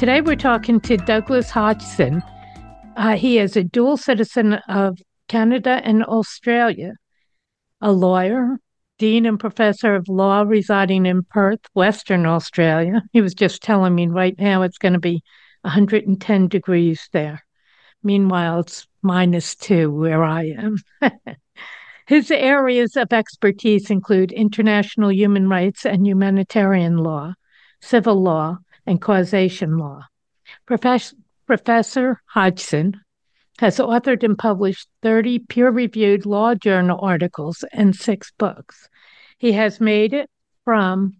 Today, we're talking to Douglas Hodgson. Uh, he is a dual citizen of Canada and Australia, a lawyer, dean and professor of law residing in Perth, Western Australia. He was just telling me right now it's going to be 110 degrees there. Meanwhile, it's minus two where I am. His areas of expertise include international human rights and humanitarian law, civil law, and causation law. Profes- Professor Hodgson has authored and published 30 peer reviewed law journal articles and six books. He has made it from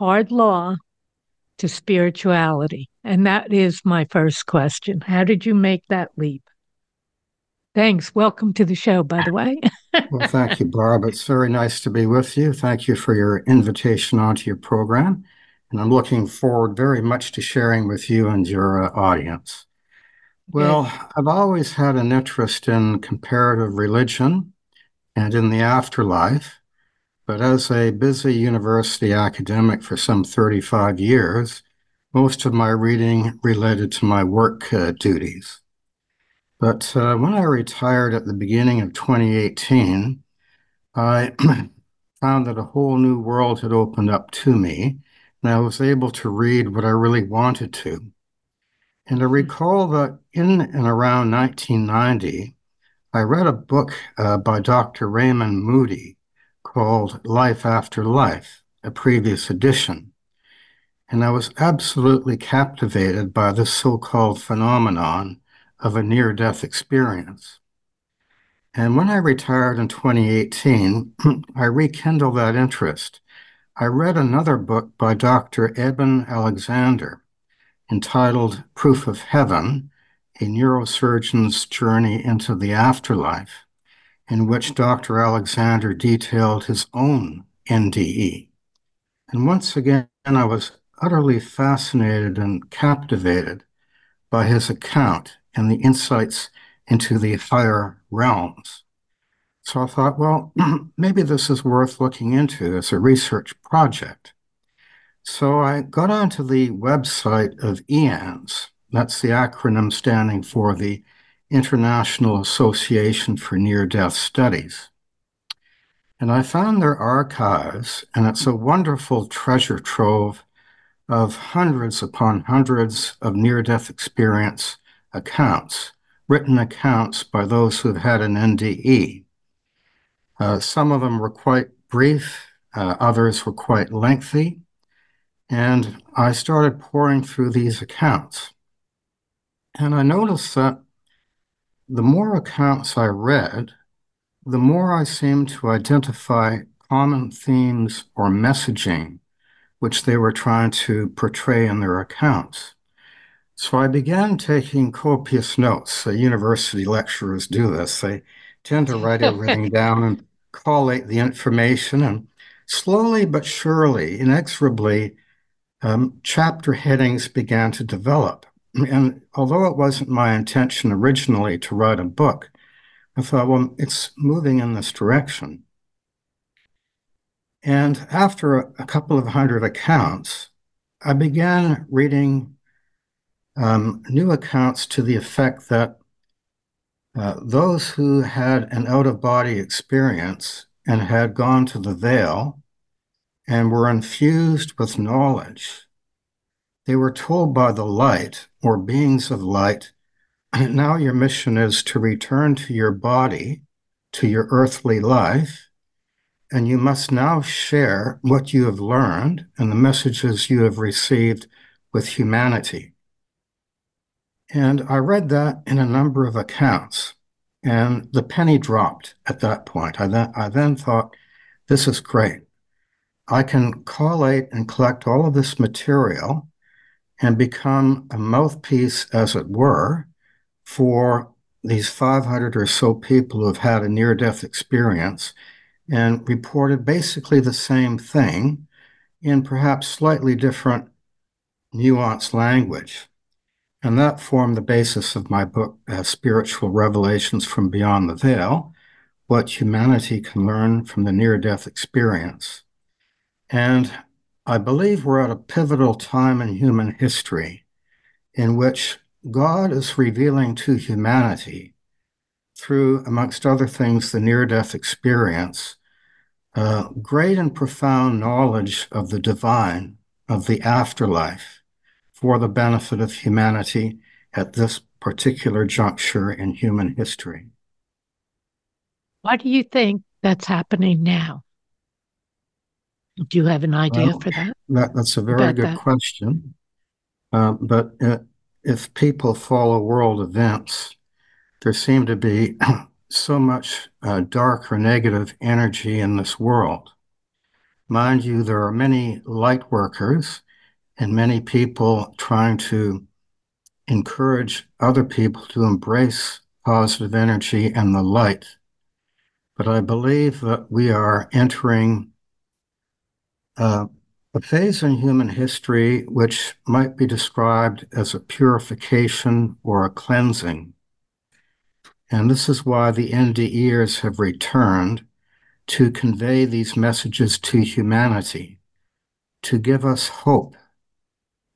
hard law to spirituality. And that is my first question. How did you make that leap? Thanks. Welcome to the show, by the way. well, thank you, Barb. It's very nice to be with you. Thank you for your invitation onto your program. And I'm looking forward very much to sharing with you and your uh, audience. Well, I've always had an interest in comparative religion and in the afterlife. But as a busy university academic for some 35 years, most of my reading related to my work uh, duties. But uh, when I retired at the beginning of 2018, I found that a whole new world had opened up to me, and I was able to read what I really wanted to. And I recall that in and around 1990, I read a book uh, by Dr. Raymond Moody called Life After Life, a previous edition. And I was absolutely captivated by this so called phenomenon of a near death experience. And when I retired in 2018, I rekindled that interest. I read another book by Dr. Eben Alexander entitled Proof of Heaven A Neurosurgeon's Journey into the Afterlife in which Dr. Alexander detailed his own NDE. And once again, I was utterly fascinated and captivated by his account and the insights into the higher realms. So I thought, well, maybe this is worth looking into as a research project. So I got onto the website of IANDS. That's the acronym standing for the International Association for Near Death Studies. And I found their archives, and it's a wonderful treasure trove of hundreds upon hundreds of near death experience accounts, written accounts by those who've had an NDE. Uh, some of them were quite brief, uh, others were quite lengthy. And I started pouring through these accounts. And I noticed that the more accounts I read, the more I seemed to identify common themes or messaging which they were trying to portray in their accounts. So I began taking copious notes. The university lecturers do this. They tend to write everything down and collate the information, and slowly but surely, inexorably, um, chapter headings began to develop. And although it wasn't my intention originally to write a book, I thought, well, it's moving in this direction. And after a, a couple of hundred accounts, I began reading um, new accounts to the effect that uh, those who had an out of body experience and had gone to the veil and were infused with knowledge they were told by the light or beings of light, now your mission is to return to your body, to your earthly life, and you must now share what you have learned and the messages you have received with humanity. And I read that in a number of accounts, and the penny dropped at that point. I then, I then thought, this is great. I can collate and collect all of this material and become a mouthpiece, as it were, for these 500 or so people who have had a near death experience and reported basically the same thing in perhaps slightly different nuanced language. And that formed the basis of my book, uh, Spiritual Revelations from Beyond the Veil What Humanity Can Learn from the Near Death Experience. And I believe we're at a pivotal time in human history in which God is revealing to humanity through, amongst other things, the near death experience, uh, great and profound knowledge of the divine, of the afterlife, for the benefit of humanity at this particular juncture in human history. Why do you think that's happening now? Do you have an idea well, for that? that? That's a very good that? question. Uh, but uh, if people follow world events, there seem to be so much uh, dark or negative energy in this world. Mind you, there are many light workers and many people trying to encourage other people to embrace positive energy and the light. But I believe that we are entering uh, a phase in human history which might be described as a purification or a cleansing. And this is why the NDEers have returned to convey these messages to humanity, to give us hope,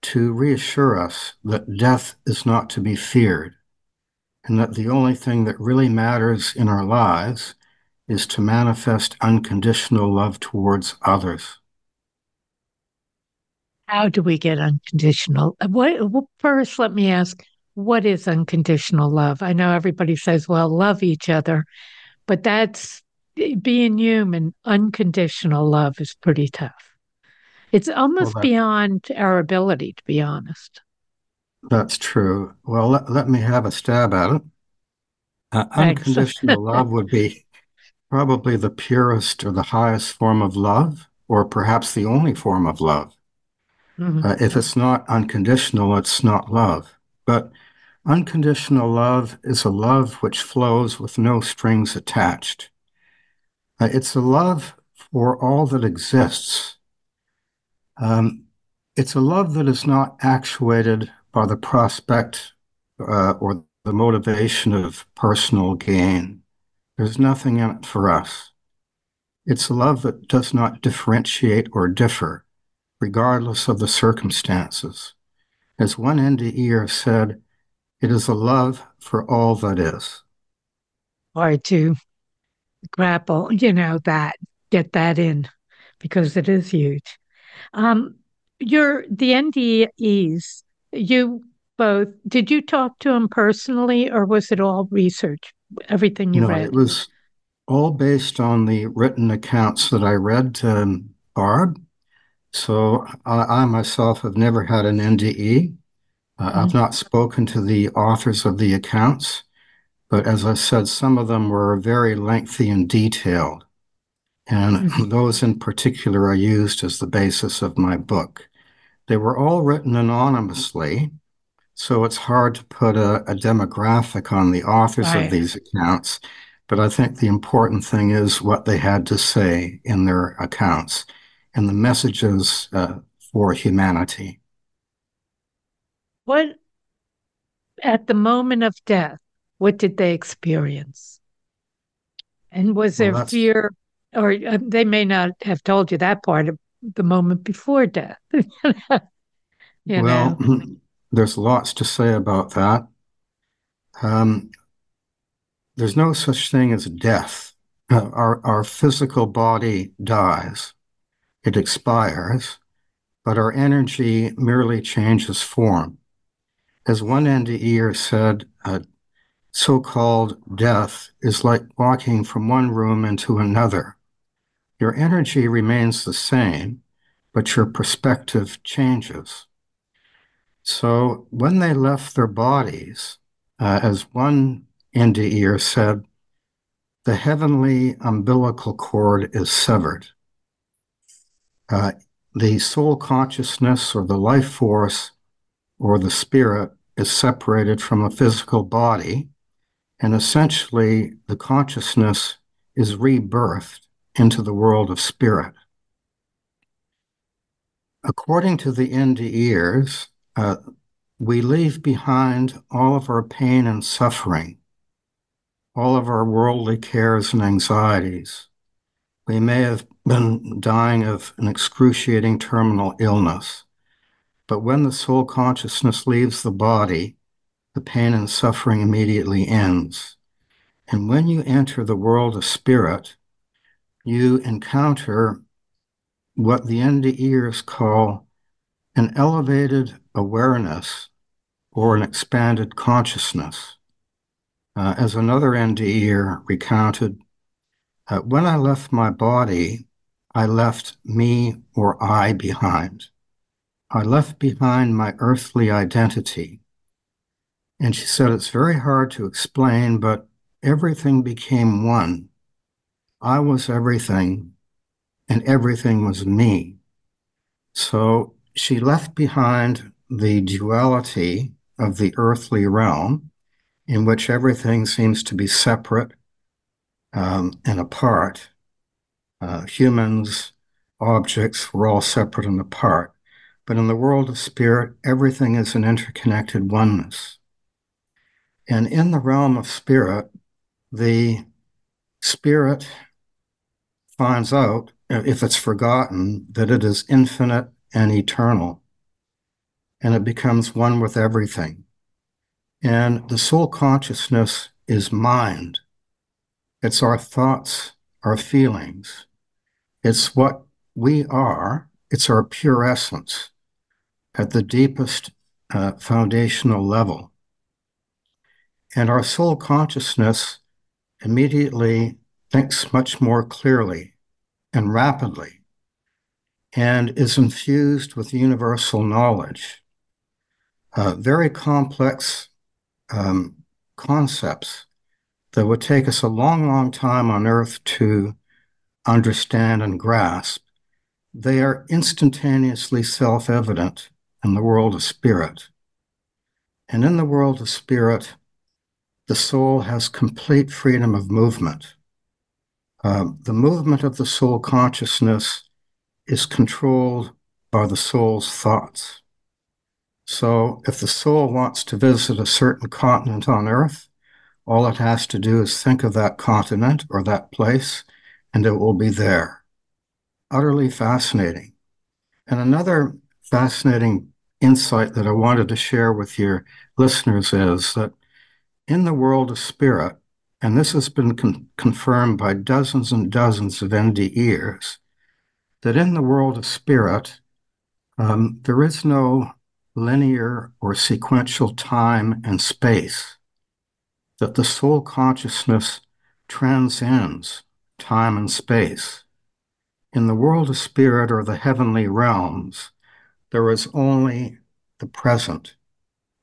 to reassure us that death is not to be feared, and that the only thing that really matters in our lives is to manifest unconditional love towards others. How do we get unconditional? Uh, what, well, first, let me ask what is unconditional love? I know everybody says, well, love each other, but that's eh, being human. Unconditional love is pretty tough. It's almost well, that, beyond our ability, to be honest. That's true. Well, let, let me have a stab at it. Uh, unconditional love would be probably the purest or the highest form of love, or perhaps the only form of love. Mm-hmm. Uh, if it's not unconditional, it's not love. But unconditional love is a love which flows with no strings attached. Uh, it's a love for all that exists. Um, it's a love that is not actuated by the prospect uh, or the motivation of personal gain. There's nothing in it for us. It's a love that does not differentiate or differ, regardless of the circumstances. As one NDEer said, it is a love for all that is. Or to grapple, you know, that, get that in, because it is huge. Um, you're the NDEs, you both, did you talk to him personally or was it all research, everything you no, read? It was all based on the written accounts that I read to Barb. So I, I myself have never had an NDE. Uh, mm-hmm. I've not spoken to the authors of the accounts, but as I said, some of them were very lengthy and detailed. And those in particular are used as the basis of my book. They were all written anonymously, so it's hard to put a, a demographic on the authors right. of these accounts. But I think the important thing is what they had to say in their accounts and the messages uh, for humanity. What, at the moment of death, what did they experience? And was there fear, or uh, they may not have told you that part of the moment before death? well, know? there's lots to say about that. Um, there's no such thing as death. Uh, our, our physical body dies, it expires, but our energy merely changes form. As one NDEer said, uh, so called death is like walking from one room into another. Your energy remains the same, but your perspective changes. So when they left their bodies, uh, as one NDEer said, the heavenly umbilical cord is severed. Uh, the soul consciousness or the life force or the spirit is separated from a physical body, and essentially the consciousness is rebirthed into the world of spirit. According to the NDEers, uh, we leave behind all of our pain and suffering, all of our worldly cares and anxieties. We may have been dying of an excruciating terminal illness, but when the soul consciousness leaves the body, the pain and suffering immediately ends. And when you enter the world of spirit, you encounter what the NDEers call an elevated awareness or an expanded consciousness. Uh, as another NDEer recounted, uh, when I left my body, I left me or I behind. I left behind my earthly identity. And she said, It's very hard to explain, but everything became one. I was everything, and everything was me. So she left behind the duality of the earthly realm, in which everything seems to be separate um, and apart. Uh, humans, objects, were all separate and apart. But in the world of spirit, everything is an interconnected oneness. And in the realm of spirit, the spirit finds out, if it's forgotten, that it is infinite and eternal and it becomes one with everything. And the soul consciousness is mind. It's our thoughts, our feelings. It's what we are. It's our pure essence at the deepest uh, foundational level. And our soul consciousness immediately thinks much more clearly and rapidly and is infused with universal knowledge uh, very complex um, concepts that would take us a long, long time on Earth to understand and grasp. They are instantaneously self evident in the world of spirit. And in the world of spirit, the soul has complete freedom of movement. Uh, the movement of the soul consciousness is controlled by the soul's thoughts. So if the soul wants to visit a certain continent on Earth, all it has to do is think of that continent or that place, and it will be there. Utterly fascinating. And another fascinating insight that I wanted to share with your listeners is that in the world of spirit, and this has been con- confirmed by dozens and dozens of NDEers, that in the world of spirit, um, there is no linear or sequential time and space, that the soul consciousness transcends time and space. In the world of spirit or the heavenly realms, there is only the present,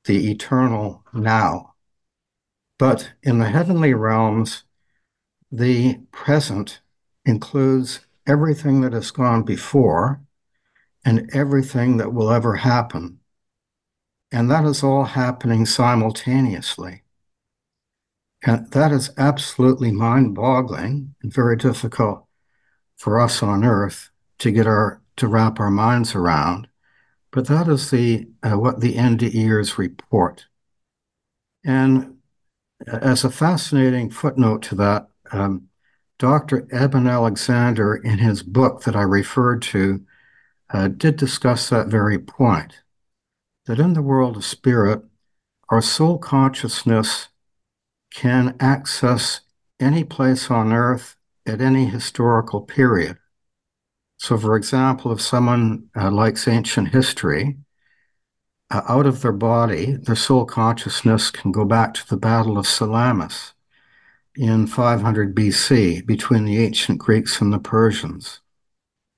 the eternal now. But in the heavenly realms, the present includes everything that has gone before and everything that will ever happen and that is all happening simultaneously. And that is absolutely mind boggling and very difficult for us on earth to get our to wrap our minds around. But that is the uh, what the NDEers report. And as a fascinating footnote to that, um, Dr. Eben Alexander, in his book that I referred to, uh, did discuss that very point that in the world of spirit, our soul consciousness can access any place on earth at any historical period. So, for example, if someone uh, likes ancient history, uh, out of their body, their soul consciousness can go back to the Battle of Salamis in 500 BC between the ancient Greeks and the Persians.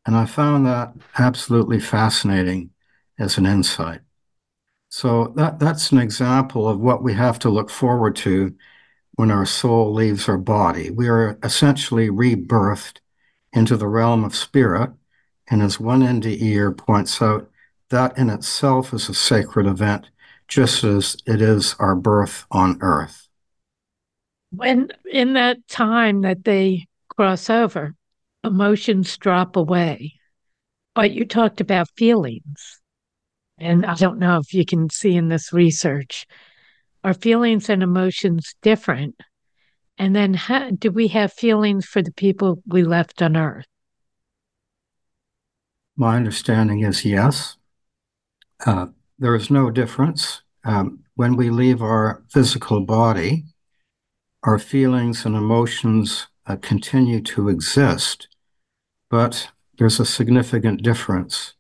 And I found that absolutely fascinating as an insight. So that, that's an example of what we have to look forward to when our soul leaves our body. We are essentially rebirthed into the realm of spirit. And as one NDEer points out, that in itself is a sacred event, just as it is our birth on earth. When in that time that they cross over, emotions drop away. But you talked about feelings. And I don't know if you can see in this research, are feelings and emotions different? And then how, do we have feelings for the people we left on earth? My understanding is yes. Uh, there is no difference. Um, when we leave our physical body, our feelings and emotions uh, continue to exist, but there's a significant difference.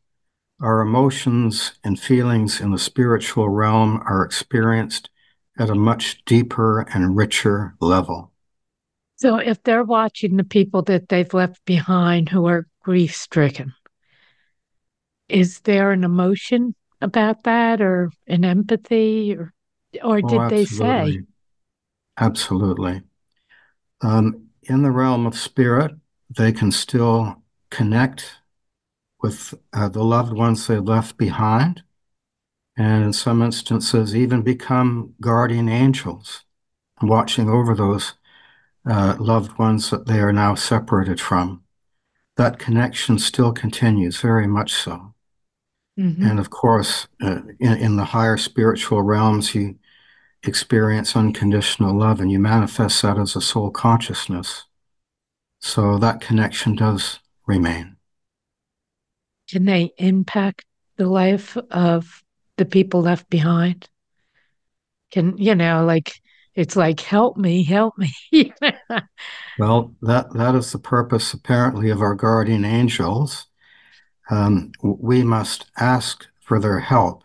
Our emotions and feelings in the spiritual realm are experienced at a much deeper and richer level. So, if they're watching the people that they've left behind who are grief stricken, is there an emotion about that or an empathy or or oh, did oh, they say? absolutely. Um, in the realm of spirit they can still connect with uh, the loved ones they left behind and in some instances even become guardian angels watching over those uh, loved ones that they are now separated from. That connection still continues very much so Mm-hmm. And of course, uh, in, in the higher spiritual realms, you experience unconditional love and you manifest that as a soul consciousness. So that connection does remain. Can they impact the life of the people left behind? Can, you know, like, it's like, help me, help me. well, that, that is the purpose, apparently, of our guardian angels um, we must ask for their help.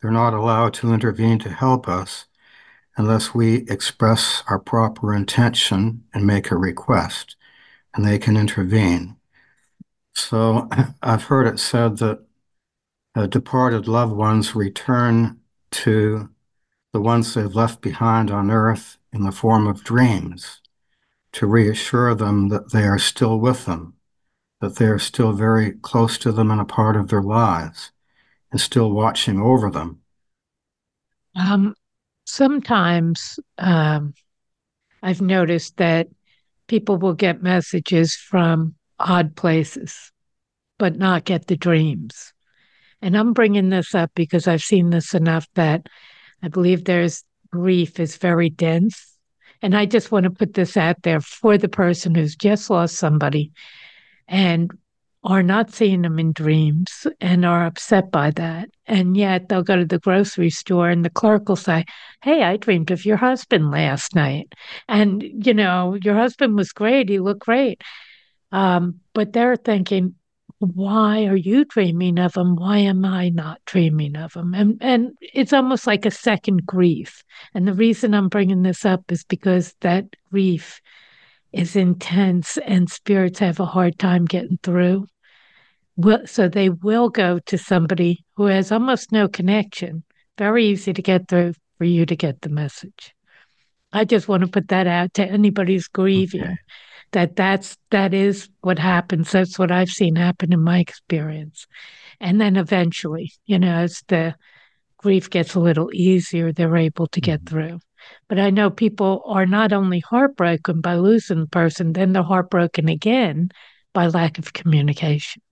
They're not allowed to intervene to help us unless we express our proper intention and make a request, and they can intervene. So I've heard it said that uh, departed loved ones return to the ones they've left behind on earth in the form of dreams to reassure them that they are still with them that they're still very close to them and a part of their lives and still watching over them? Um, sometimes um, I've noticed that people will get messages from odd places, but not get the dreams. And I'm bringing this up because I've seen this enough that I believe there's grief is very dense. And I just want to put this out there for the person who's just lost somebody and are not seeing them in dreams and are upset by that. And yet they'll go to the grocery store and the clerk will say, Hey, I dreamed of your husband last night. And, you know, your husband was great. He looked great. Um, but they're thinking, why are you dreaming of him? Why am I not dreaming of him? And and it's almost like a second grief. And the reason I'm bringing this up is because that grief is intense and spirits have a hard time getting through. Well, so they will go to somebody who has almost no connection. Very easy to get through for you to get the message. I just want to put that out to anybody who's grieving okay. that that's that is what happens. That's what I've seen happen in my experience. And then eventually, you know, as the grief gets a little easier, they're able to get mm-hmm. through. But I know people are not only heartbroken by losing the person, then they're heartbroken again by lack of communication.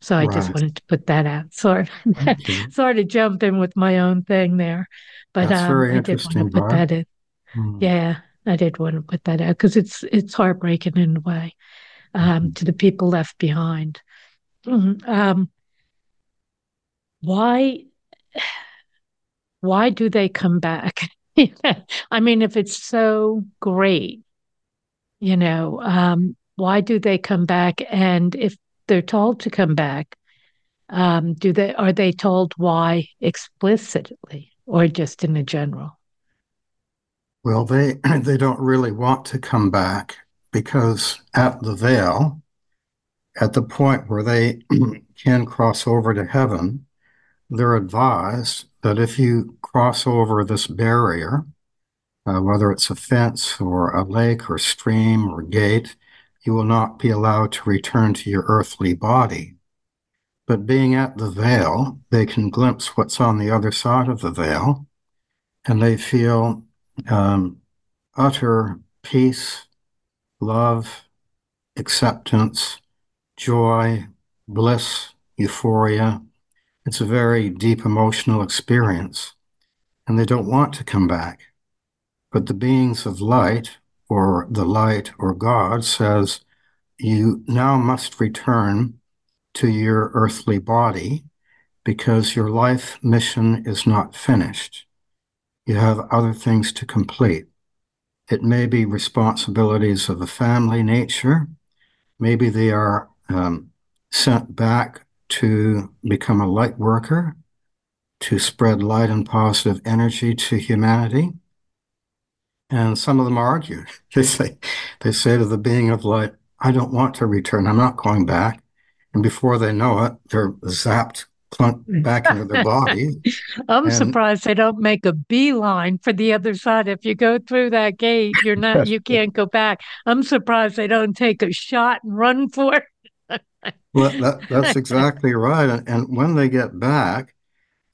So I right. just wanted to put that out. Sort of, sort of jump in with my own thing there. But um, I did want to put that in. Mm. Yeah, I did want to put that out because it's it's heartbreaking in a way um, mm. to the people left behind. Mm-hmm. Um, why why do they come back? I mean, if it's so great, you know, um, why do they come back? And if they're told to come back, um, do they are they told why explicitly or just in a general? Well, they they don't really want to come back because at the veil, at the point where they can cross over to heaven, they're advised that if you cross over this barrier, uh, whether it's a fence or a lake or stream or gate, you will not be allowed to return to your earthly body. But being at the veil, they can glimpse what's on the other side of the veil, and they feel um, utter peace, love, acceptance, joy, bliss, euphoria. It's a very deep emotional experience, and they don't want to come back. But the beings of light, or the light or God, says, You now must return to your earthly body because your life mission is not finished. You have other things to complete. It may be responsibilities of a family nature. Maybe they are um, sent back to become a light worker, to spread light and positive energy to humanity. And some of them argue. They say, they say to the being of light, I don't want to return. I'm not going back. And before they know it, they're zapped back into their body. I'm and, surprised they don't make a beeline for the other side. If you go through that gate, you're not you can't go back. I'm surprised they don't take a shot and run for it. Well, that, that's exactly right. And, and when they get back,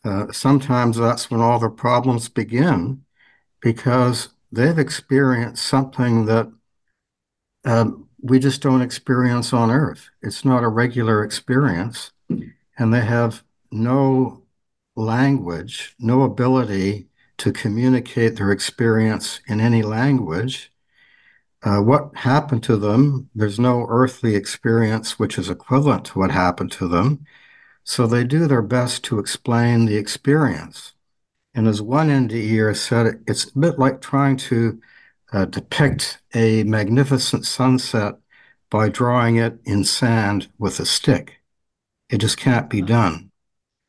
uh, sometimes that's when all the problems begin because they've experienced something that um, we just don't experience on Earth. It's not a regular experience. And they have no language, no ability to communicate their experience in any language. Uh, what happened to them? There's no earthly experience which is equivalent to what happened to them. So they do their best to explain the experience. And as one NDE said, it's a bit like trying to uh, depict a magnificent sunset by drawing it in sand with a stick. It just can't be done.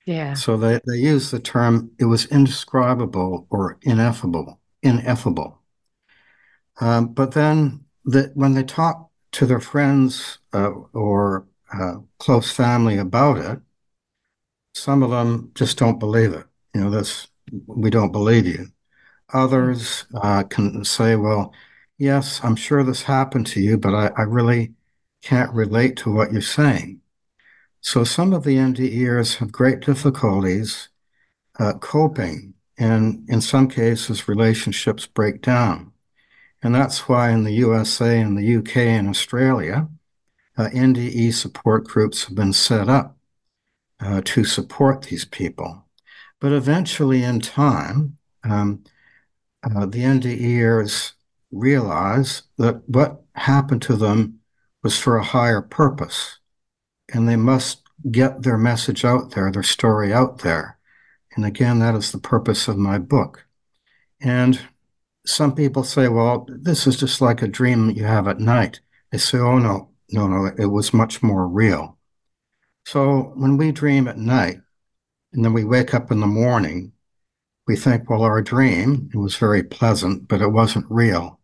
Yeah. So they, they use the term, it was indescribable or ineffable, ineffable. Um, but then the, when they talk to their friends uh, or uh, close family about it, some of them just don't believe it. You know, that's, we don't believe you. Others uh, can say, well, yes, I'm sure this happened to you, but I, I really can't relate to what you're saying. So some of the NDEers have great difficulties uh, coping, and in some cases, relationships break down. And that's why in the USA and the UK and Australia, uh, NDE support groups have been set up uh, to support these people. But eventually, in time, um, uh, the NDEers realize that what happened to them was for a higher purpose and they must get their message out there, their story out there. And again, that is the purpose of my book. And some people say, well, this is just like a dream you have at night. They say, oh, no, no, no, it was much more real. So when we dream at night and then we wake up in the morning, we think, well, our dream, it was very pleasant, but it wasn't real.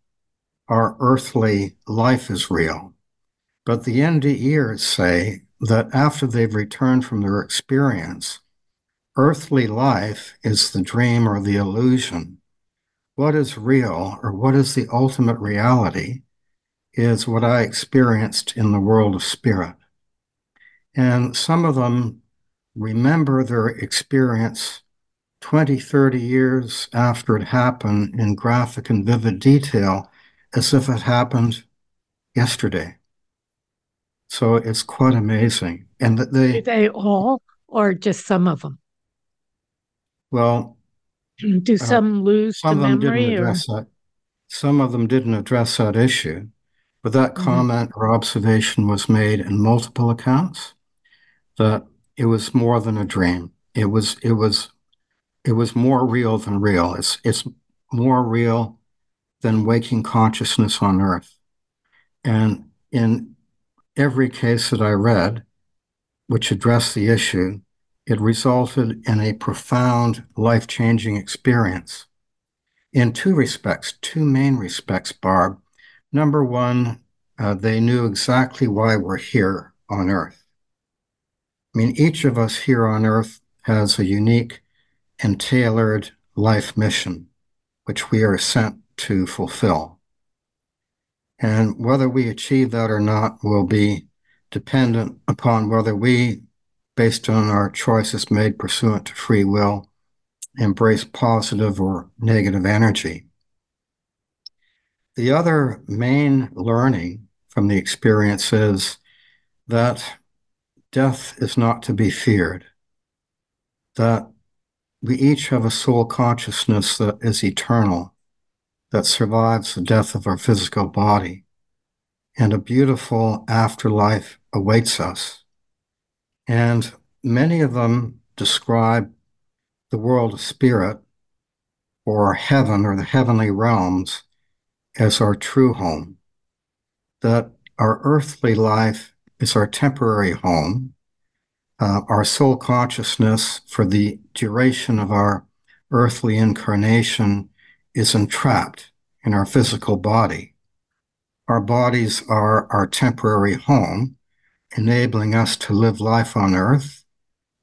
Our earthly life is real. But the NDEers say that after they've returned from their experience, earthly life is the dream or the illusion. What is real or what is the ultimate reality is what I experienced in the world of spirit. And some of them remember their experience 20, 30 years after it happened in graphic and vivid detail as if it happened yesterday. So it's quite amazing. And that they Do they all or just some of them? Well, do uh, some lose some of them memory didn't address or? that. Some of them didn't address that issue, but that mm-hmm. comment or observation was made in multiple accounts that it was more than a dream. It was it was it was more real than real. It's it's more real than waking consciousness on earth. And in every case that I read, which addressed the issue, it resulted in a profound life changing experience. In two respects, two main respects, Barb. Number one, uh, they knew exactly why we're here on Earth. I mean, each of us here on Earth has a unique and tailored life mission, which we are sent to fulfill. And whether we achieve that or not will be dependent upon whether we based on our choices made pursuant to free will, embrace positive or negative energy. The other main learning from the experience is that death is not to be feared, that we each have a soul consciousness that is eternal, that survives the death of our physical body, and a beautiful afterlife awaits us. And many of them describe the world of spirit or heaven or the heavenly realms as our true home, that our earthly life is our temporary home, uh, our soul consciousness for the duration of our earthly incarnation is entrapped in our physical body. Our bodies are our temporary home, enabling us to live life on earth,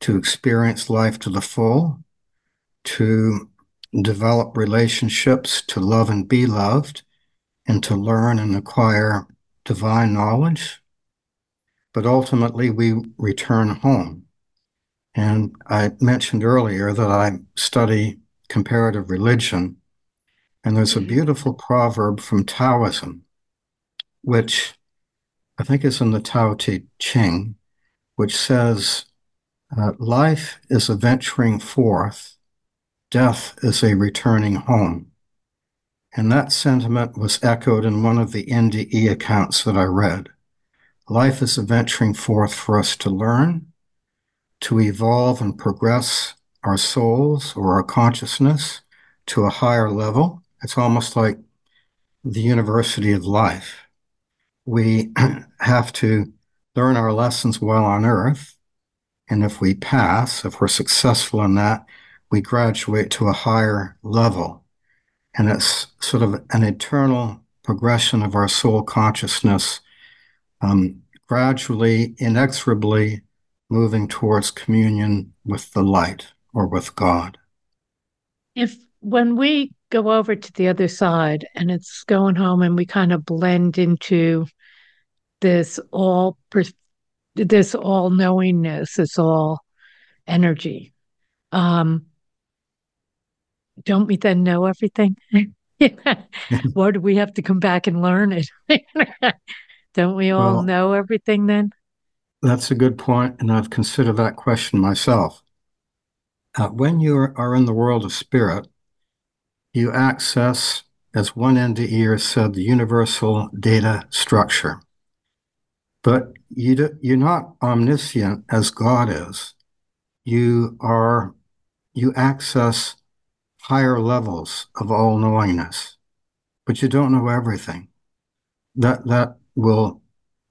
to experience life to the full, to develop relationships, to love and be loved, and to learn and acquire divine knowledge. But ultimately, we return home. And I mentioned earlier that I study comparative religion. And there's a mm-hmm. beautiful proverb from Taoism, which I think is in the Tao Te Ching, which says, uh, Life is a venturing forth, death is a returning home. And that sentiment was echoed in one of the NDE accounts that I read. Life is a venturing forth for us to learn, to evolve and progress our souls or our consciousness to a higher level. It's almost like the university of life. We have to learn our lessons while on earth. And if we pass, if we're successful in that, we graduate to a higher level and it's sort of an eternal progression of our soul consciousness, um, gradually, inexorably moving towards communion with the light or with God. If when we go over to the other side and it's going home and we kind of blend into this all this all knowingness, this all energy. Um, don't we then know everything? or do we have to come back and learn it? don't we all well, know everything then? That's a good point, and I've considered that question myself. Uh, when you are in the world of spirit, you access, as one NDE said, the universal data structure. But you do, you're not omniscient as God is. You are you access higher levels of all knowingness, but you don't know everything. That that will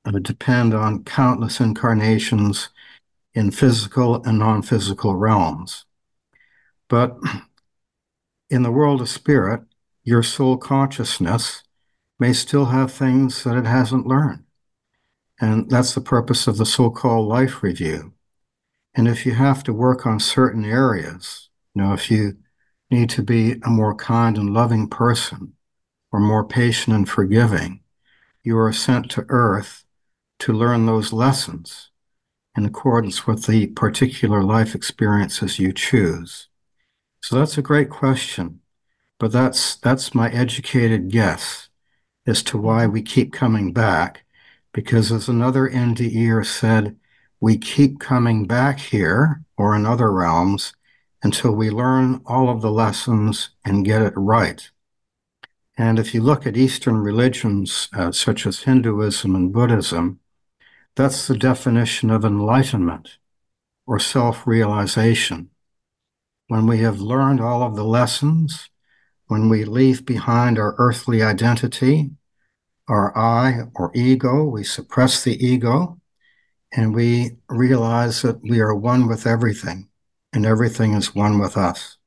uh, depend on countless incarnations in physical and non-physical realms. But in the world of spirit, your soul consciousness may still have things that it hasn't learned. And that's the purpose of the so called life review. And if you have to work on certain areas, you know, if you need to be a more kind and loving person or more patient and forgiving. You are sent to earth to learn those lessons in accordance with the particular life experiences you choose. So that's a great question, but that's that's my educated guess as to why we keep coming back because as another NDEer said, we keep coming back here or in other realms until we learn all of the lessons and get it right. And if you look at Eastern religions, uh, such as Hinduism and Buddhism, that's the definition of enlightenment or self realization. When we have learned all of the lessons, when we leave behind our earthly identity, our I or ego, we suppress the ego, and we realize that we are one with everything and everything is one with us.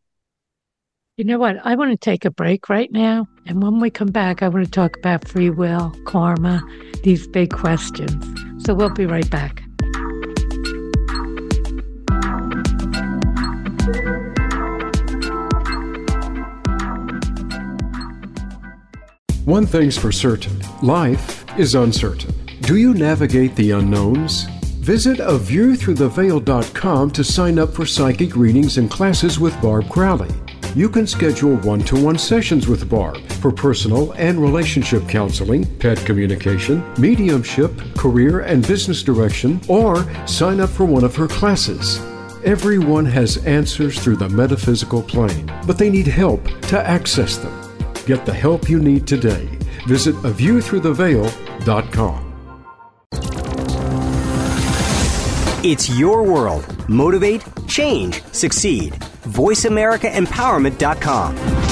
You know what? I want to take a break right now. And when we come back, I want to talk about free will, karma, these big questions. So we'll be right back. One thing's for certain life is uncertain. Do you navigate the unknowns? Visit a view through the aviewthroughtheveil.com to sign up for psychic readings and classes with Barb Crowley. You can schedule one to one sessions with Barb for personal and relationship counseling, pet communication, mediumship, career and business direction, or sign up for one of her classes. Everyone has answers through the metaphysical plane, but they need help to access them. Get the help you need today. Visit aviewthroughtheveil.com. It's your world. Motivate, change, succeed. VoiceAmericaEmpowerment.com.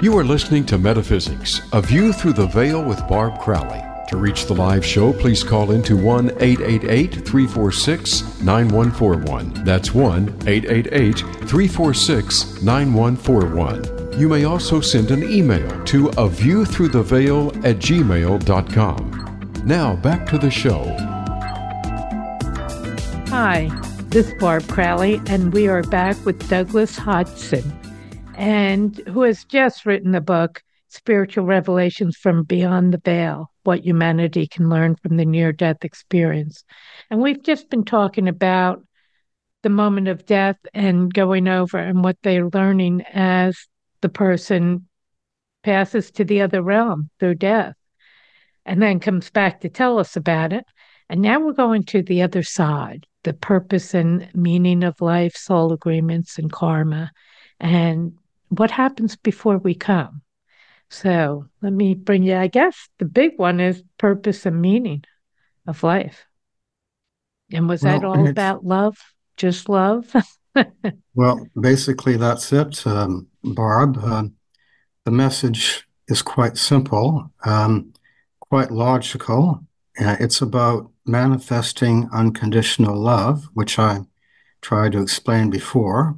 You are listening to Metaphysics, A View Through the Veil with Barb Crowley. To reach the live show, please call into 1 888 346 9141. That's 1 888 346 9141. You may also send an email to a view through the veil at gmail.com. Now back to the show. Hi, this is Barb Crowley, and we are back with Douglas Hodgson, and who has just written the book Spiritual Revelations from Beyond the Veil What Humanity Can Learn from the Near Death Experience. And we've just been talking about the moment of death and going over and what they're learning as the person passes to the other realm through death and then comes back to tell us about it. And now we're going to the other side the purpose and meaning of life, soul agreements, and karma, and what happens before we come. So let me bring you, I guess the big one is purpose and meaning of life. And was well, that all about love? Just love? well, basically, that's it, um, Barb. Uh, the message is quite simple, um, quite logical. Uh, it's about manifesting unconditional love, which I tried to explain before.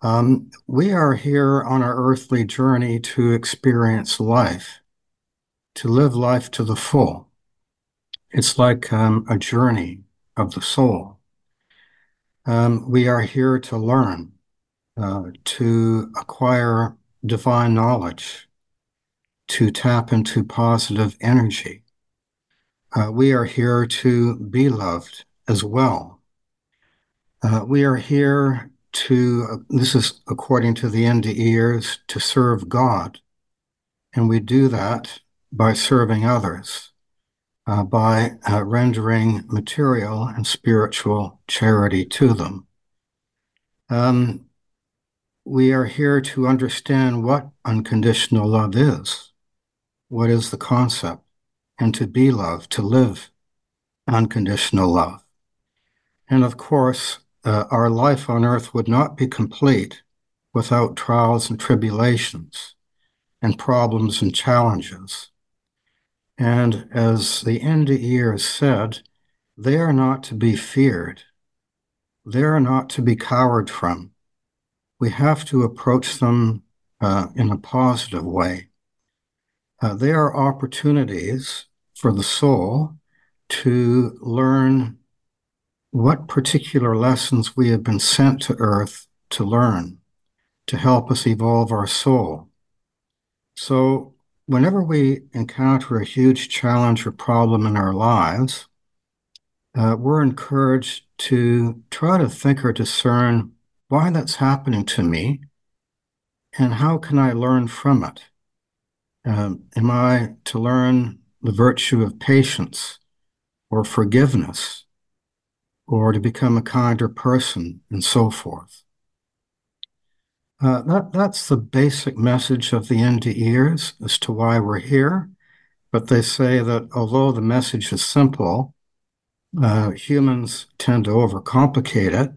Um, we are here on our earthly journey to experience life, to live life to the full. It's like um, a journey of the soul. Um, we are here to learn, uh, to acquire divine knowledge, to tap into positive energy. Uh, we are here to be loved as well. Uh, we are here to, this is according to the NDEers, to serve God. And we do that by serving others, uh, by uh, rendering material and spiritual charity to them. Um, we are here to understand what unconditional love is. What is the concept? And to be love, to live unconditional love. And of course, uh, our life on earth would not be complete without trials and tribulations and problems and challenges. And as the end of NDE said, they are not to be feared. They are not to be cowered from. We have to approach them uh, in a positive way. Uh, they are opportunities for the soul to learn what particular lessons we have been sent to earth to learn to help us evolve our soul. So, whenever we encounter a huge challenge or problem in our lives, uh, we're encouraged to try to think or discern why that's happening to me and how can I learn from it? Um, am I to learn the virtue of patience or forgiveness or to become a kinder person and so forth. Uh, that, that's the basic message of the NDEers as to why we're here. But they say that although the message is simple, uh, humans tend to overcomplicate it.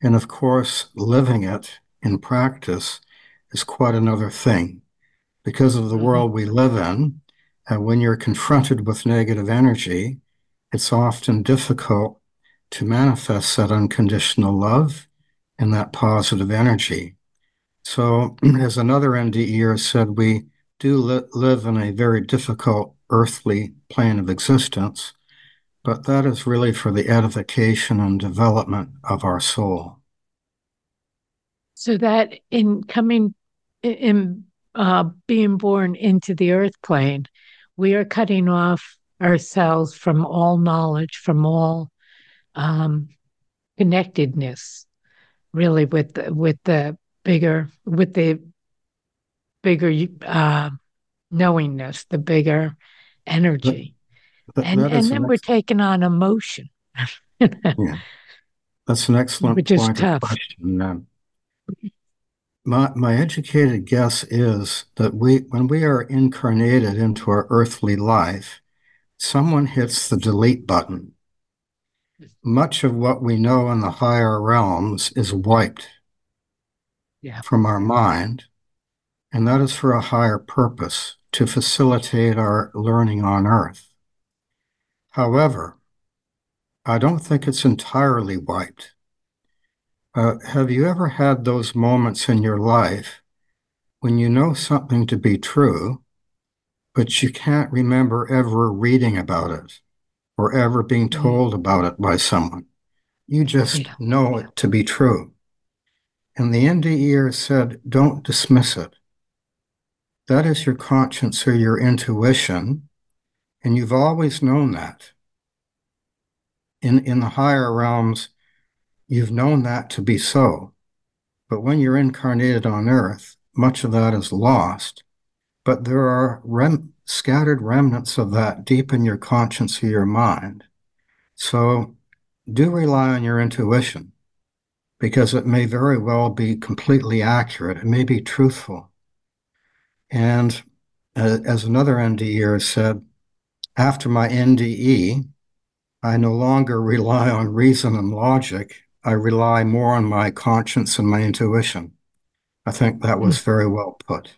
And of course, living it in practice is quite another thing. Because of the mm-hmm. world we live in, uh, when you're confronted with negative energy, it's often difficult to manifest that unconditional love and that positive energy. So, as another NDE said, we do li- live in a very difficult earthly plane of existence, but that is really for the edification and development of our soul. So that in coming in uh, being born into the earth plane, we are cutting off ourselves from all knowledge, from all um, connectedness, really with the, with the bigger with the bigger uh, knowingness, the bigger energy, that, and and then we're taking on emotion. yeah, that's an excellent Which is tough. question. Um, my my educated guess is that we when we are incarnated into our earthly life, someone hits the delete button. Much of what we know in the higher realms is wiped yeah. from our mind, and that is for a higher purpose to facilitate our learning on earth. However, I don't think it's entirely wiped. Uh, have you ever had those moments in your life when you know something to be true, but you can't remember ever reading about it or ever being mm-hmm. told about it by someone? You just yeah. know it to be true. And the NDE said, don't dismiss it. That is your conscience or your intuition, and you've always known that. In, in the higher realms, you've known that to be so. But when you're incarnated on earth, much of that is lost. But there are rem- scattered remnants of that deep in your conscience or your mind. So do rely on your intuition because it may very well be completely accurate. It may be truthful. And uh, as another NDE said, after my NDE, I no longer rely on reason and logic. I rely more on my conscience and my intuition. I think that was hmm. very well put.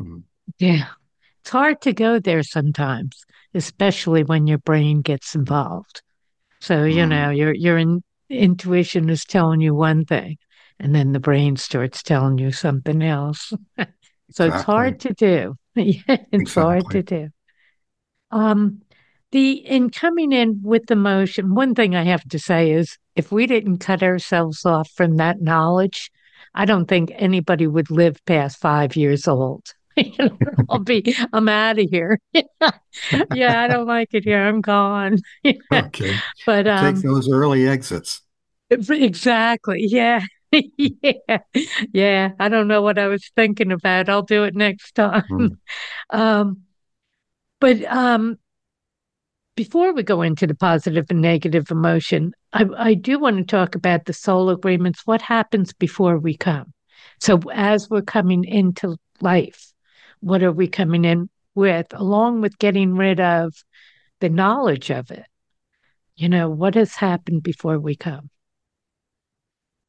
Mm. Yeah. It's hard to go there sometimes, especially when your brain gets involved. So, you mm. know, your your in, intuition is telling you one thing and then the brain starts telling you something else. so exactly. it's hard to do. yeah, it's exactly. hard to do. Um, the in coming in with the motion, one thing I have to say is if we didn't cut ourselves off from that knowledge, I don't think anybody would live past five years old. you know, I'll be, I'm out of here. yeah, I don't like it here. I'm gone. okay. But um, take those early exits. Exactly. Yeah. yeah. Yeah. I don't know what I was thinking about. I'll do it next time. Mm. Um, but um, before we go into the positive and negative emotion, I, I do want to talk about the soul agreements. What happens before we come? So, as we're coming into life, what are we coming in with, along with getting rid of the knowledge of it? You know, what has happened before we come?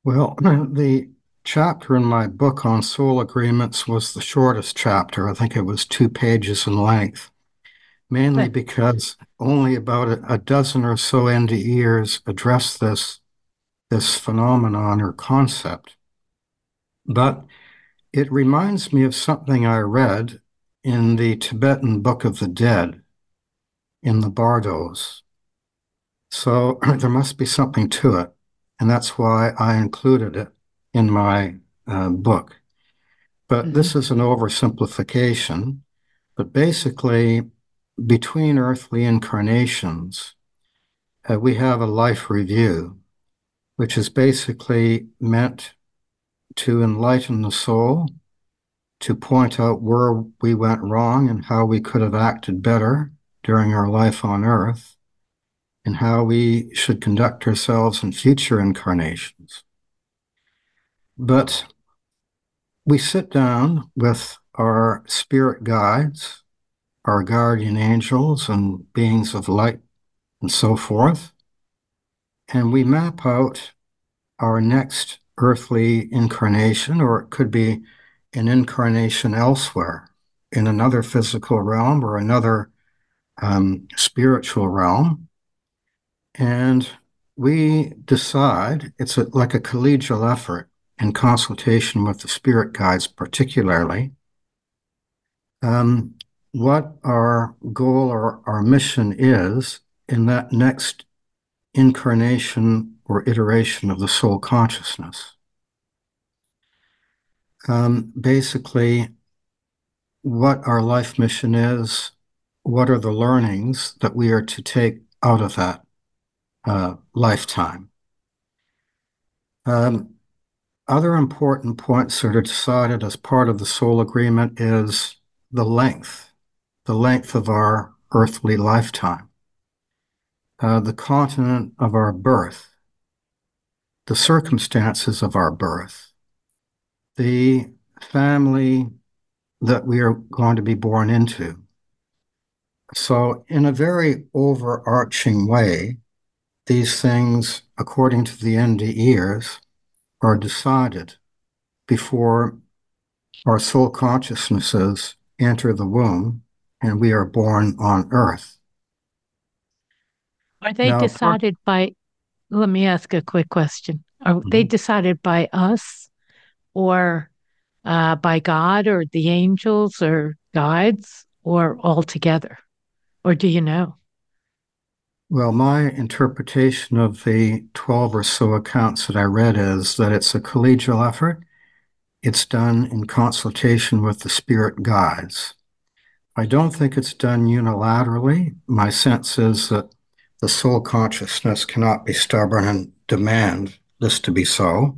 Well, the chapter in my book on soul agreements was the shortest chapter. I think it was two pages in length, mainly because only about a, a dozen or so NDEers address this, this phenomenon or concept. But it reminds me of something I read in the Tibetan Book of the Dead in the Bardos. So there must be something to it. And that's why I included it in my uh, book. But mm-hmm. this is an oversimplification. But basically, between earthly incarnations, uh, we have a life review, which is basically meant to enlighten the soul, to point out where we went wrong and how we could have acted better during our life on earth, and how we should conduct ourselves in future incarnations. But we sit down with our spirit guides, our guardian angels, and beings of light, and so forth, and we map out our next earthly incarnation, or it could be an incarnation elsewhere in another physical realm or another um, spiritual realm. And we decide it's a, like a collegial effort in consultation with the spirit guides, particularly, um, what our goal or our mission is in that next incarnation or iteration of the soul consciousness. Um, basically, what our life mission is, what are the learnings that we are to take out of that uh, lifetime. Um, other important points that are decided as part of the soul agreement is the length, the length of our earthly lifetime, uh, the continent of our birth, the circumstances of our birth, the family that we are going to be born into. So, in a very overarching way, these things, according to the NDEers, are decided before our soul consciousnesses enter the womb and we are born on earth. Are they now, decided by, let me ask a quick question. Are mm-hmm. they decided by us or uh, by God or the angels or guides or all together? Or do you know? Well, my interpretation of the 12 or so accounts that I read is that it's a collegial effort. It's done in consultation with the spirit guides. I don't think it's done unilaterally. My sense is that the soul consciousness cannot be stubborn and demand this to be so.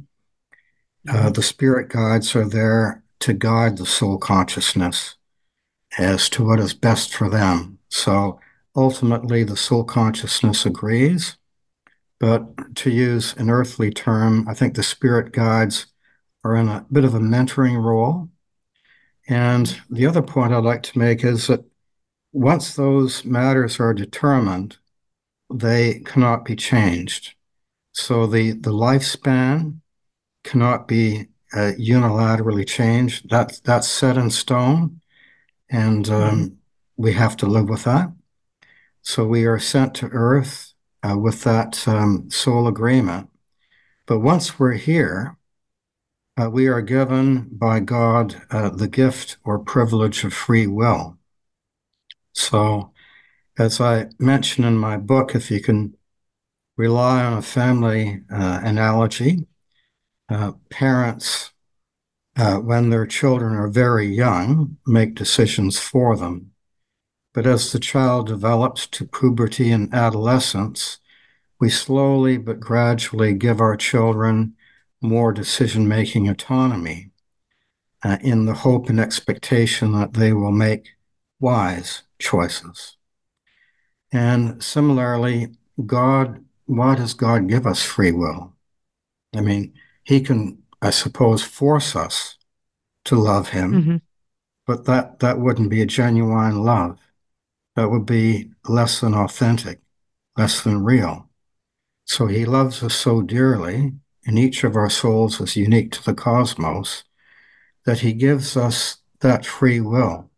Uh, the spirit guides are there to guide the soul consciousness as to what is best for them. So ultimately the soul consciousness agrees. But to use an earthly term, I think the spirit guides are in a bit of a mentoring role. And the other point I'd like to make is that once those matters are determined, they cannot be changed. So the, the lifespan cannot be uh, unilaterally changed. That, that's set in stone, and um, mm-hmm. we have to live with that. So we are sent to earth uh, with that um, soul agreement. But once we're here, uh, we are given by God uh, the gift or privilege of free will. So, as I mention in my book, if you can rely on a family uh, analogy, uh, parents, uh, when their children are very young, make decisions for them. But as the child develops to puberty and adolescence, we slowly but gradually give our children more decision making autonomy uh, in the hope and expectation that they will make wise choices. And similarly, God, why does God give us free will? I mean, He can, I suppose, force us to love Him, mm-hmm. but that, that wouldn't be a genuine love that would be less than authentic, less than real. So he loves us so dearly, and each of our souls is unique to the cosmos, that he gives us that free will,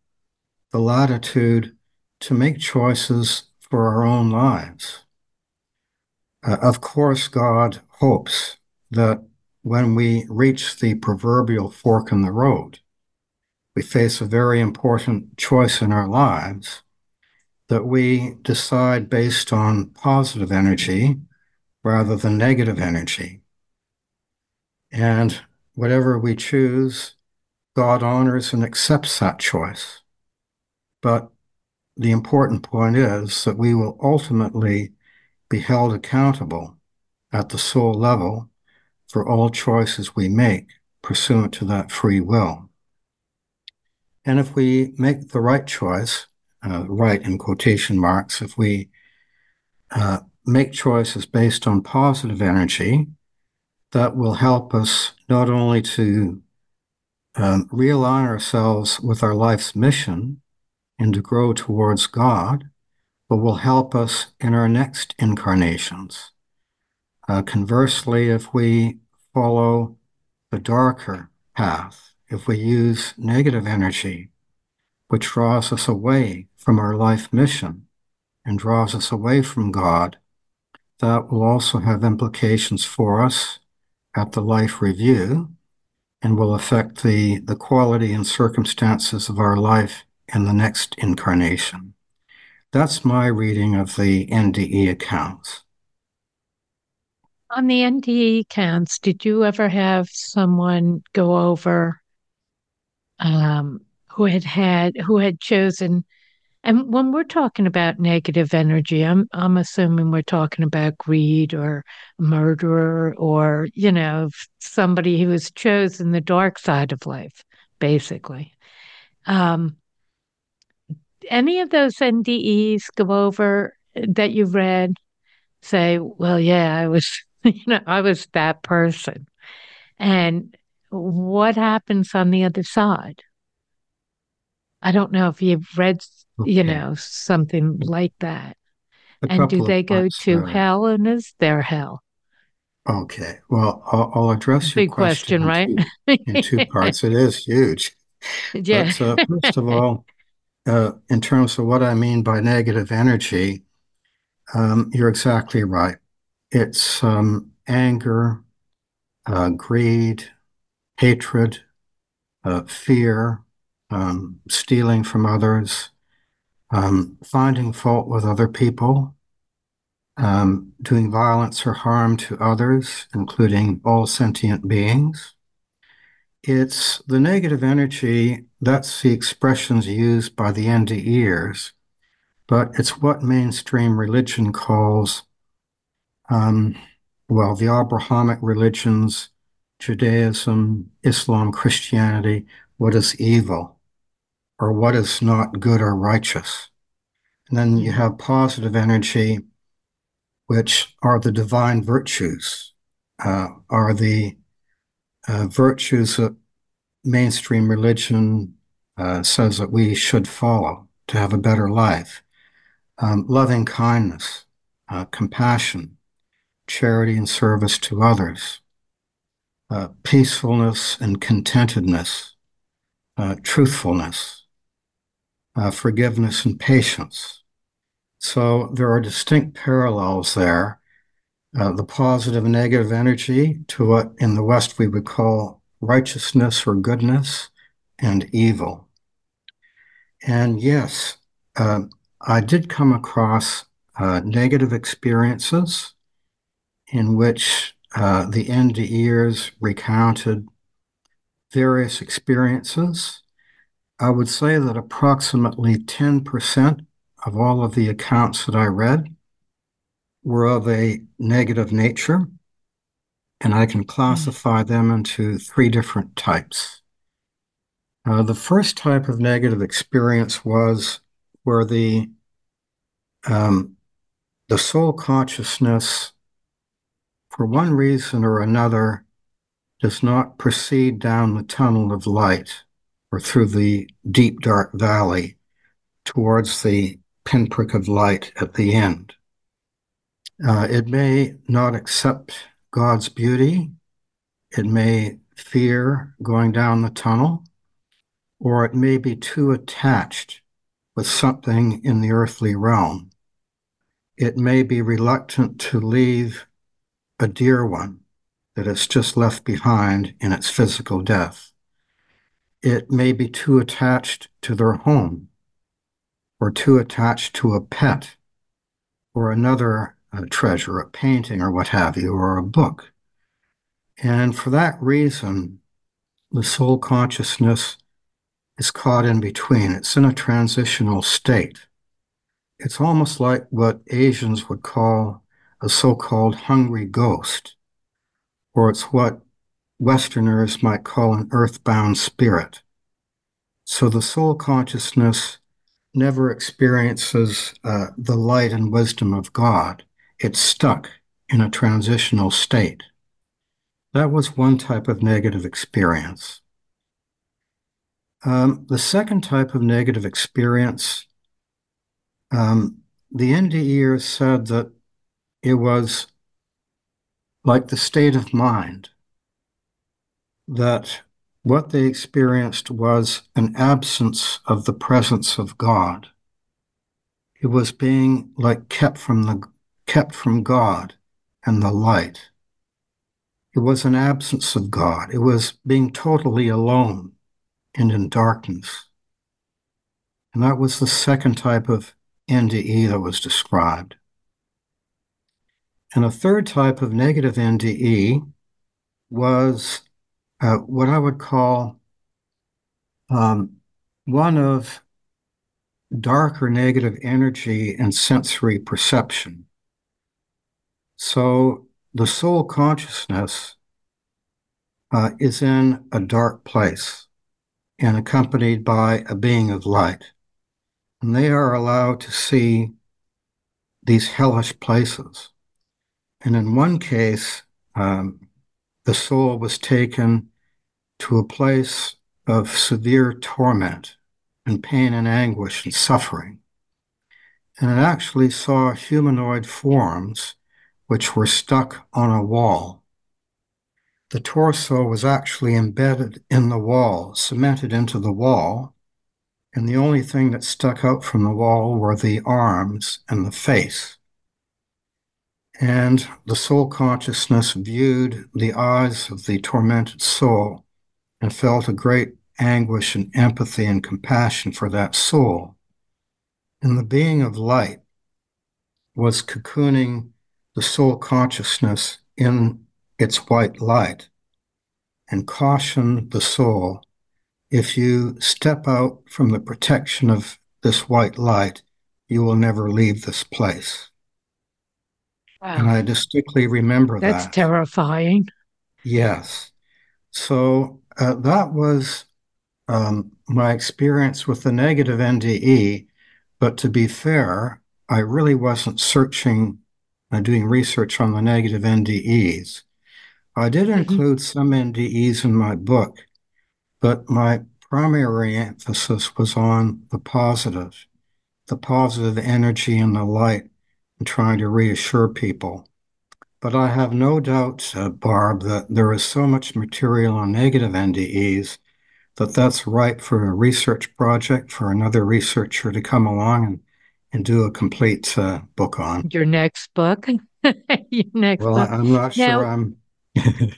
the latitude to make choices for our own lives. Uh, of course, God hopes that when we reach the proverbial fork in the road, we face a very important choice in our lives that we decide based on positive energy rather than negative energy. And whatever we choose, God honors and accepts that choice. But the important point is that we will ultimately be held accountable at the soul level for all choices we make pursuant to that free will. And if we make the right choice, uh, right in quotation marks, if we uh, make choices based on positive energy, that will help us not only to um, realign ourselves with our life's mission and to grow towards God, but will help us in our next incarnations. Uh, conversely, if we follow the darker path, if we use negative energy, which draws us away from our life mission and draws us away from God, that will also have implications for us at the life review and will affect the, the quality and circumstances of our life in the next incarnation. That's my reading of the NDE accounts. On the NDE accounts, did you ever have someone go over um, who had had who had chosen and when we're talking about negative energy, I'm I'm assuming we're talking about greed or murderer or, you know, somebody who has chosen the dark side of life, basically. Um, any of those NDEs go over that you've read say, well, yeah, I was, you know, I was that person. And what happens on the other side? I don't know if you've read okay. you know, something like that. A and do they go to hell and is there hell? Okay. Well, I'll, I'll address Big your question, question right? in, two, in two parts. It is huge. Yeah. But, uh, first of all, uh, in terms of what I mean by negative energy, um, you're exactly right. It's um, anger, uh, greed, hatred, uh, fear, um, stealing from others, um, finding fault with other people, um, doing violence or harm to others, including all sentient beings. It's the negative energy, that's the expressions used by the NDEers, but it's what mainstream religion calls, um, well, the Abrahamic religions, Judaism, Islam, Christianity, what is evil or what is not good or righteous. And then you have positive energy, which are the divine virtues, uh, are the uh, virtues that mainstream religion uh, says that we should follow to have a better life. Um, loving kindness, uh, compassion, charity and service to others, uh, peacefulness and contentedness, uh, truthfulness, uh, forgiveness and patience. So there are distinct parallels there. Uh, the positive and negative energy to what in the West we would call righteousness or goodness and evil. And yes, uh, I did come across uh, negative experiences in which uh, the NDEers recounted various experiences I would say that approximately 10% of all of the accounts that I read were of a negative nature, and I can classify them into three different types. Uh, the first type of negative experience was where the um, the soul consciousness, for one reason or another, does not proceed down the tunnel of light or through the deep, dark valley towards the pinprick of light at the end. Uh, it may not accept God's beauty. It may fear going down the tunnel, or it may be too attached with something in the earthly realm. It may be reluctant to leave a dear one that it's just left behind in its physical death it may be too attached to their home or too attached to a pet or another uh, treasure, a painting or what have you, or a book. And for that reason, the soul consciousness is caught in between. It's in a transitional state. It's almost like what Asians would call a so called hungry ghost, or it's what Westerners might call an earthbound spirit. So the soul consciousness never experiences uh, the light and wisdom of God. It's stuck in a transitional state. That was one type of negative experience. Um, the second type of negative experience, um, the NDE said that it was like the state of mind that what they experienced was an absence of the presence of God. It was being like kept from the kept from God and the light. It was an absence of God. It was being totally alone and in darkness. And that was the second type of NDE that was described. And a third type of negative NDE was uh, what I would call um, one of dark or negative energy and sensory perception. So the soul consciousness uh, is in a dark place and accompanied by a being of light. And they are allowed to see these hellish places. And in one case, um, the soul was taken to a place of severe torment and pain and anguish and suffering. And it actually saw humanoid forms which were stuck on a wall. The torso was actually embedded in the wall, cemented into the wall, and the only thing that stuck out from the wall were the arms and the face. And the soul consciousness viewed the eyes of the tormented soul and felt a great anguish and empathy and compassion for that soul. And the being of light was cocooning the soul consciousness in its white light and caution the soul if you step out from the protection of this white light, you will never leave this place. Wow. And I distinctly remember That's that. That's terrifying. Yes. So uh, that was um, my experience with the negative NDE. But to be fair, I really wasn't searching, doing research on the negative NDEs. I did mm-hmm. include some NDEs in my book, but my primary emphasis was on the positive, the positive energy and the light and trying to reassure people. But I have no doubt, uh, Barb, that there is so much material on negative NDEs that that's ripe for a research project for another researcher to come along and, and do a complete uh, book on. Your next book? Your next well, book. I'm not now, sure I'm.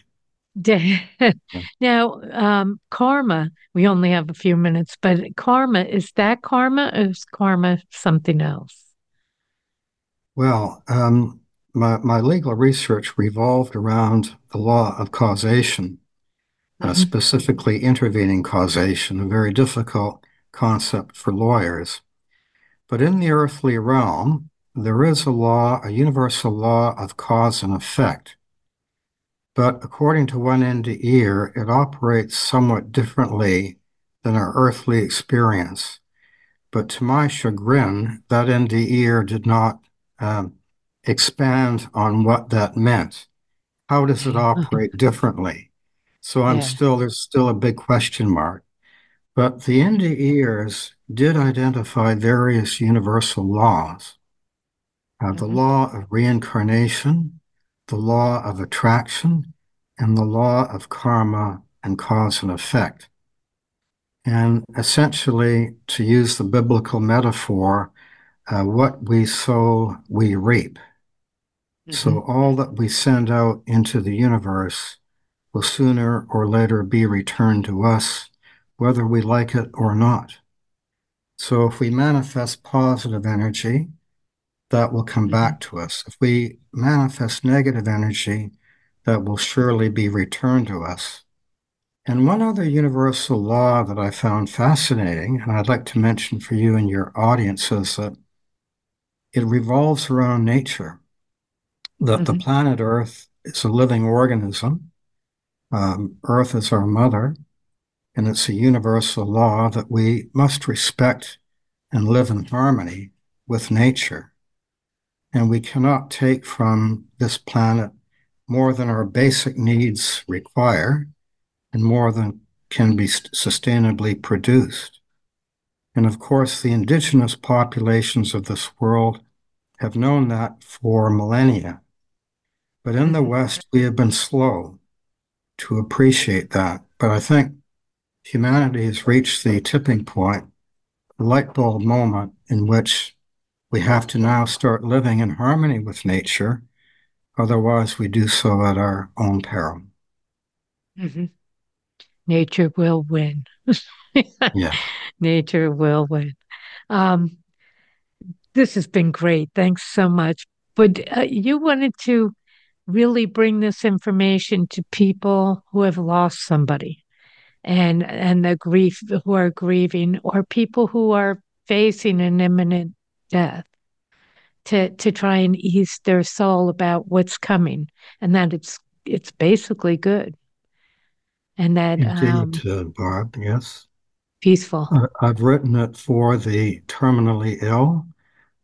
now, um, karma, we only have a few minutes, but karma, is that karma or is karma something else? Well, um, my, my legal research revolved around the law of causation, mm-hmm. uh, specifically intervening causation, a very difficult concept for lawyers. But in the earthly realm, there is a law, a universal law of cause and effect. But according to one NDEer, it operates somewhat differently than our earthly experience. But to my chagrin, that NDEer did not um, expand on what that meant. How does it operate differently? So I'm yeah. still, there's still a big question mark. But the NDEers did identify various universal laws. Uh, mm-hmm. The law of reincarnation, the law of attraction, and the law of karma and cause and effect. And essentially, to use the biblical metaphor, uh, what we sow, we reap. Mm-hmm. So all that we send out into the universe will sooner or later be returned to us, whether we like it or not. So if we manifest positive energy, that will come mm-hmm. back to us. If we manifest negative energy, that will surely be returned to us. And one other universal law that I found fascinating, and I'd like to mention for you and your audience, is that it revolves around nature. That mm-hmm. the planet Earth is a living organism. Um, Earth is our mother, and it's a universal law that we must respect and live in harmony with nature. And we cannot take from this planet more than our basic needs require and more than can be sustainably produced. And of course, the indigenous populations of this world have known that for millennia. But in the. West, we have been slow to appreciate that. But I think humanity has reached the tipping point, the light bulb moment in which we have to now start living in harmony with nature. Otherwise, we do so at our own peril. Mm-hmm. Nature will win. yeah. Nature will win. Um, this has been great. Thanks so much. But uh, you wanted to really bring this information to people who have lost somebody. And and the grief who are grieving or people who are facing an imminent death to to try and ease their soul about what's coming and that it's it's basically good and that Indeed, um, uh, Barb, yes. Peaceful. Uh, I've written it for the terminally ill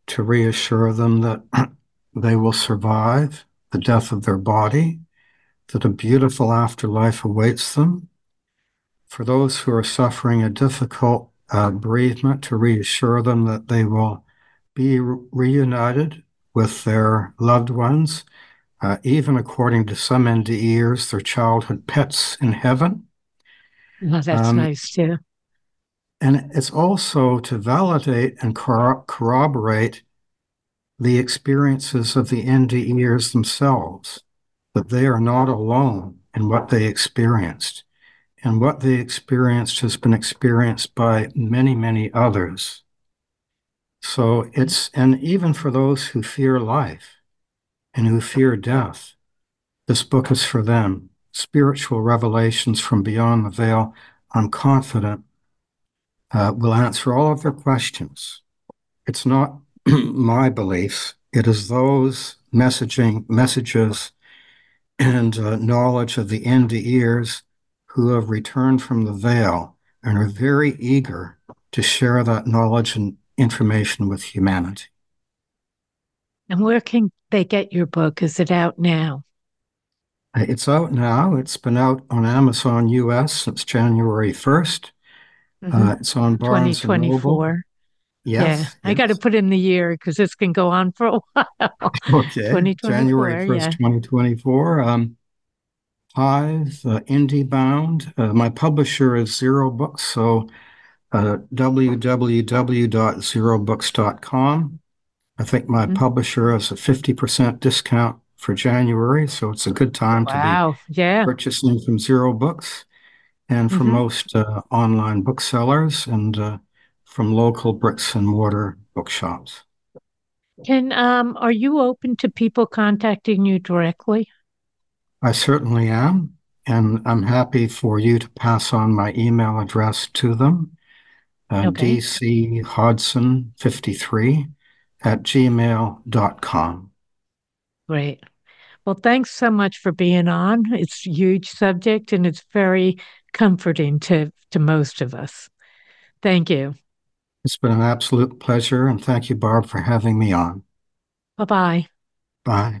to reassure them that they will survive the death of their body, that a beautiful afterlife awaits them. For those who are suffering a difficult uh, bereavement, to reassure them that they will be re- reunited with their loved ones, uh, even according to some NDEers, their childhood pets in heaven. Oh, that's um, nice too. And it's also to validate and cor- corroborate the experiences of the NDEers themselves, that they are not alone in what they experienced. And what they experienced has been experienced by many, many others. So it's, and even for those who fear life and who fear death, this book is for them. Spiritual revelations from beyond the veil, I'm confident, uh, will answer all of their questions. It's not my beliefs. It is those messaging messages and uh, knowledge of the NDEers who have returned from the veil and are very eager to share that knowledge and information with humanity. And where can they get your book? Is it out now? Uh, it's out now. It's been out on Amazon US since January 1st. Mm-hmm. Uh, it's on Barnes 2024. Yes, yeah, yes. I got to put in the year because this can go on for a while. okay, January first, yeah. twenty twenty four. Um, Hive, uh, IndieBound. Uh, my publisher is Zero Books, so uh, www.zerobooks.com. I think my mm-hmm. publisher has a fifty percent discount for January, so it's a good time wow. to be yeah. purchasing from Zero Books and from mm-hmm. most uh, online booksellers and uh, from local bricks and mortar bookshops. Can um, are you open to people contacting you directly? I certainly am, and I'm happy for you to pass on my email address to them. Uh, okay. dchodson53 at gmail.com. Great. Well, thanks so much for being on. It's a huge subject and it's very comforting to, to most of us. Thank you. It's been an absolute pleasure, and thank you, Barb, for having me on. Bye-bye. Bye.